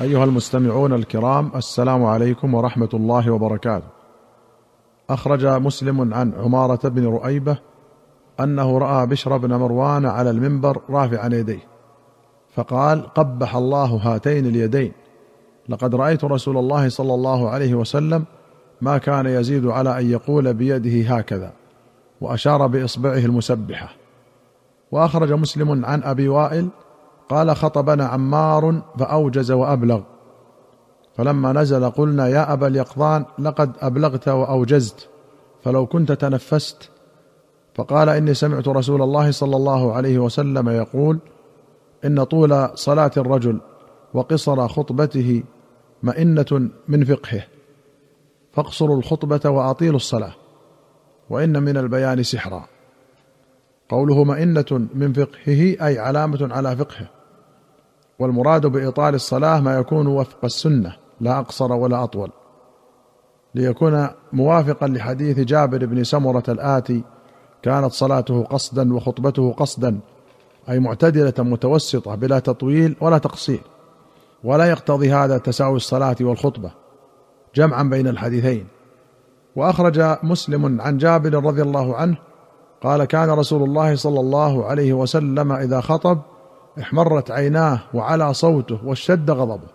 أيها المستمعون الكرام السلام عليكم ورحمة الله وبركاته. أخرج مسلم عن عمارة بن رؤيبة أنه رأى بشر بن مروان على المنبر رافعا يديه فقال قبح الله هاتين اليدين. لقد رأيت رسول الله صلى الله عليه وسلم ما كان يزيد على أن يقول بيده هكذا وأشار بإصبعه المسبحة. وأخرج مسلم عن أبي وائل قال خطبنا عمار فأوجز وأبلغ. فلما نزل قلنا يا أبا اليقظان لقد أبلغت وأوجزت فلو كنت تنفست. فقال إني سمعت رسول الله صلى الله عليه وسلم يقول إن طول صلاة الرجل وقصر خطبته مئنة من فقهه فاقصروا الخطبة وأطيلوا الصلاة وإن من البيان سحرا. قوله مئنة من فقهه أي علامة على فقهه. والمراد بإطال الصلاة ما يكون وفق السنة لا أقصر ولا أطول. ليكون موافقا لحديث جابر بن سمرة الآتي كانت صلاته قصدا وخطبته قصدا أي معتدلة متوسطة بلا تطويل ولا تقصير. ولا يقتضي هذا تساوي الصلاة والخطبة جمعا بين الحديثين. وأخرج مسلم عن جابر رضي الله عنه قال كان رسول الله صلى الله عليه وسلم إذا خطب احمرت عيناه وعلى صوته واشتد غضبه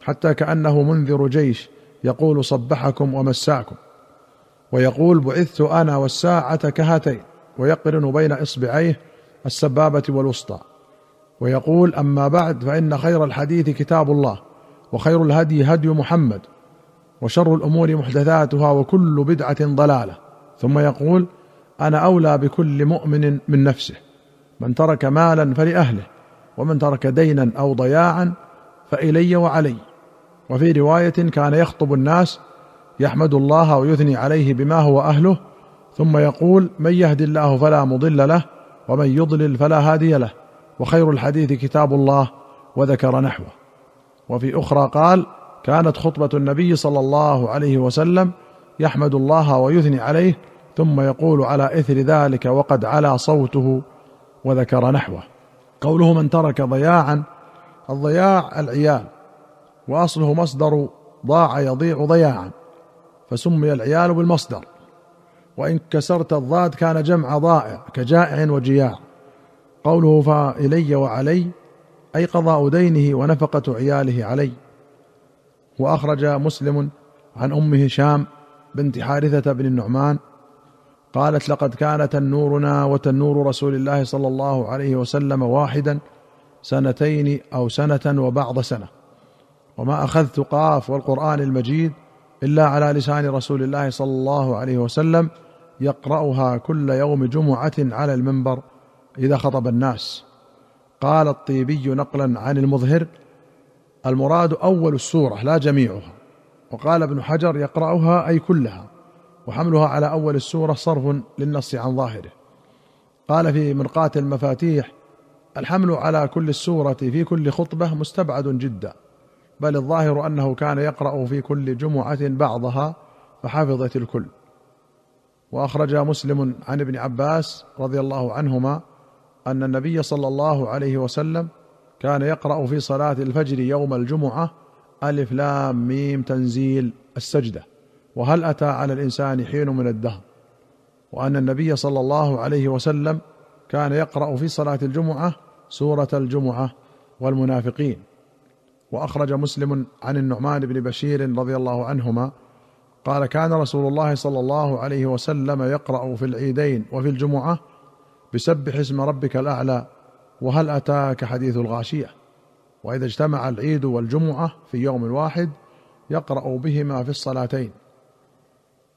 حتى كأنه منذر جيش يقول صبحكم ومساكم. ويقول بعثت أنا والساعة كهاتين ويقرن بين إصبعيه السبابة والوسطى. ويقول أما بعد فإن خير الحديث كتاب الله وخير الهدي هدي محمد وشر الأمور محدثاتها وكل بدعة ضلالة. ثم يقول أنا أولى بكل مؤمن من نفسه من ترك مالا فلأهله ومن ترك دينا أو ضياعا فإلي وعلي. وفي رواية كان يخطب الناس يحمد الله ويثني عليه بما هو أهله ثم يقول من يهد الله فلا مضل له ومن يضلل فلا هادي له. وخير الحديث كتاب الله وذكر نحوه. وفي أخرى قال كانت خطبة النبي صلى الله عليه وسلم يحمد الله ويثني عليه ثم يقول على إثر ذلك وقد علا صوته وذكر نحوه. قوله من ترك ضياعا الضياع العيال وأصله مصدر ضاع يضيع ضياعا فسمي العيال بالمصدر وإن كسرت الضاد كان جمع ضائع كجائع وجياع. قوله فإلي وعلي أي قضاء دينه ونفقة عياله علي. وأخرج مسلم عن أم هشام بنت حارثة بن النعمان قالت لقد كان تنورنا وتنور رسول الله صلى الله عليه وسلم واحدا سنتين أو سنة وبعض سنة. وما أخذت قاف والقرآن المجيد إلا على لسان رسول الله صلى الله عليه وسلم يقرأها كل يوم جمعة على المنبر إذا خطب الناس. قال الطيبي نقلا عن المظهر المراد أول السورة لا جميعها. وقال ابن حجر يقرأها أي كلها. وحملها على أول السورة صرف للنص عن ظاهره. قال في مرقاه المفاتيح الحمل على كل السورة في كل خطبة مستبعد جدا بل الظاهر أنه كان يقرأ في كل جمعة بعضها فحفظت الكل. وأخرج مسلم عن ابن عباس رضي الله عنهما أن النبي صلى الله عليه وسلم كان يقرأ في صلاة الفجر يوم الجمعة ألف لام ميم تنزيل السجدة. وهل أتى على الإنسان حين من الدهر؟ وأن النبي صلى الله عليه وسلم كان يقرأ في صلاة الجمعة سورة الجمعة والمنافقين. وأخرج مسلم عن النعمان بن بشير رضي الله عنهما قال كان رسول الله صلى الله عليه وسلم يقرأ في العيدين وفي الجمعة بسبح اسم ربك الأعلى وهل أتاك حديث الغاشية؟ وإذا اجتمع العيد والجمعة في يوم واحد يقرأ بهما في الصلاتين.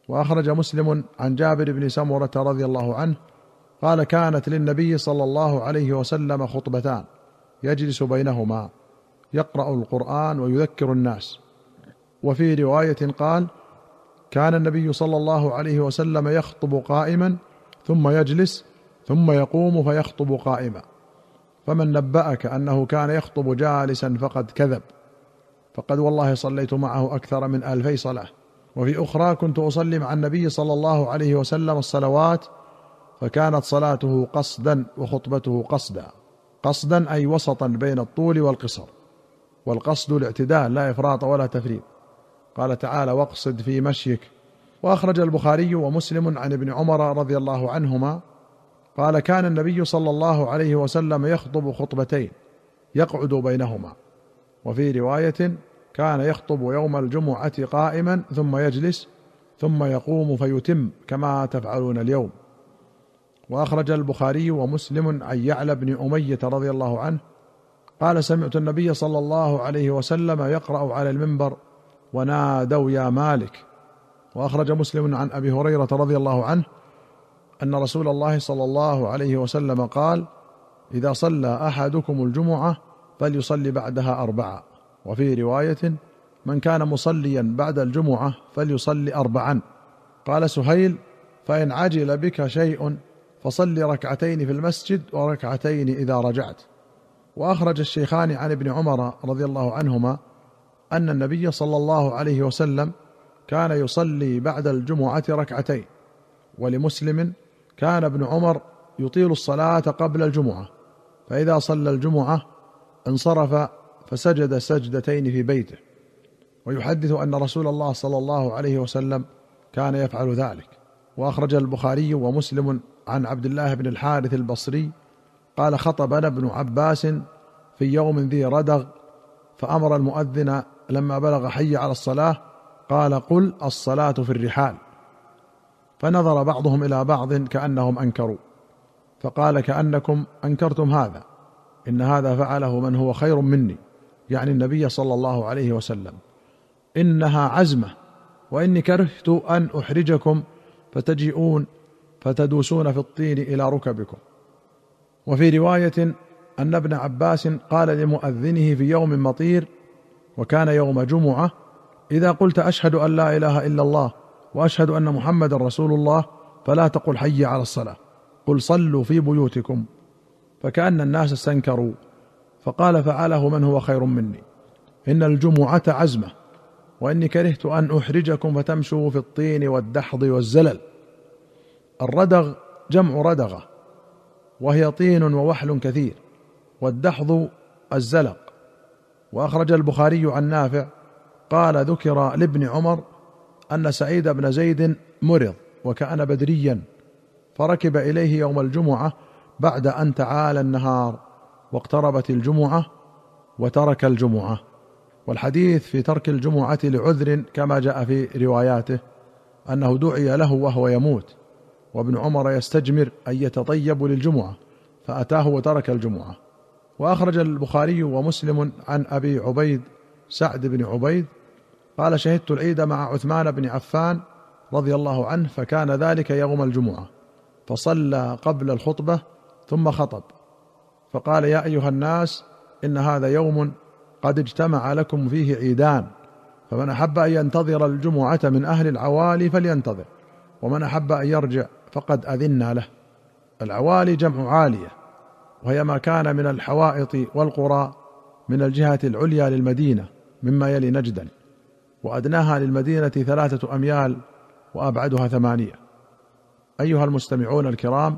وأخرج مسلم عن جابر بن سمرة رضي الله عنه قال كانت للنبي صلى الله عليه وسلم خطبتان يجلس بينهما يقرأ القرآن ويذكر الناس. وفي رواية قال كان النبي صلى الله عليه وسلم يخطب قائما ثم يجلس ثم يقوم فيخطب قائما. فمن نبأك أنه كان يخطب جالسا فقد كذب فقد والله صليت معه أكثر من الفي صلاه وفي أخرى كنت أصلي مع النبي صلى الله عليه وسلم الصلوات فكانت صلاته قصدا وخطبته قصدا. قصدا أي وسطا بين الطول والقصر. والقصد الاعتدال لا إفراط ولا تفريط. قال تعالى واقصد في مشيك. وأخرج البخاري ومسلم عن ابن عمر رضي الله عنهما. قال كان النبي صلى الله عليه وسلم يخطب خطبتين يقعد بينهما. وفي رواية كان يخطب يوم الجمعة قائما ثم يجلس ثم يقوم فيتم كما تفعلون اليوم. وأخرج البخاري ومسلم عن يعلى بن أمية رضي الله عنه قال سمعت النبي صلى الله عليه وسلم يقرأ على المنبر ونادوا يا مالك وأخرج مسلم عن أبي هريرة رضي الله عنه أن رسول الله صلى الله عليه وسلم قال إذا صلى أحدكم الجمعة فليصلي بعدها أربعة وفي رواية من كان مصليا بعد الجمعة فليصلي اربعا. قال سهيل فإن عجل بك شيء فصل ركعتين في المسجد وركعتين إذا رجعت. وأخرج الشيخان عن ابن عمر رضي الله عنهما أن النبي صلى الله عليه وسلم كان يصلي بعد الجمعة ركعتين ولمسلم كان ابن عمر يطيل الصلاة قبل الجمعة. فإذا صلى الجمعة انصرف فسجد سجدتين في بيته. ويحدث أن رسول الله صلى الله عليه وسلم كان يفعل ذلك. وأخرج البخاري ومسلم عن عبد الله بن الحارث البصري قال خطبنا ابن عباس في يوم ذي ردغ فأمر المؤذن لما بلغ حي على الصلاة قال قل الصلاة في الرحال. فنظر بعضهم إلى بعض كأنهم أنكروا. فقال كأنكم أنكرتم هذا إن هذا فعله من هو خير مني. يعني النبي صلى الله عليه وسلم. إنها عزمة وإني كرهت أن أحرجكم فتجيئون فتدوسون في الطين إلى ركبكم. وفي رواية أن ابن عباس قال لمؤذنه في يوم مطير وكان يوم جمعة إذا قلت أشهد أن لا إله إلا الله وأشهد أن محمدا رسول الله فلا تقل حي على الصلاة. قل صلوا في بيوتكم. فكأن الناس استنكروا. فقال فعله من هو خير مني. إن الجمعة عزمة وإني كرهت أن أحرجكم فتمشوا في الطين والدحض والزلل. الردغ جمع ردغة وهي طين ووحل كثير والدحض الزلق. وأخرج البخاري عن نافع قال ذكر لابن عمر أن سعيد بن زيد مرض وكان بدريا فركب إليه يوم الجمعة بعد أن تعالى النهار. واقتربت الجمعة وترك الجمعة والحديث في ترك الجمعة لعذر كما جاء في رواياته أنه دعي له وهو يموت وابن عمر يستجمر أن يتطيب للجمعة فأتاه وترك الجمعة. وأخرج البخاري ومسلم عن أبي عبيد سعد بن عبيد قال شهدت العيد مع عثمان بن عفان رضي الله عنه فكان ذلك يوم الجمعة فصلى قبل الخطبة ثم خطب. فقال يا أيها الناس إن هذا يوم قد اجتمع لكم فيه عيدان فمن أحب أن ينتظر الجمعة من أهل العوالي فلينتظر ومن أحب أن يرجع فقد اذنا له. العوالي جمع عالية وهي ما كان من الحوائط والقرى من الجهة العليا للمدينة مما يلي نجدا وأدناها للمدينة ثلاثة أميال وأبعدها ثمانية. أيها المستمعون الكرام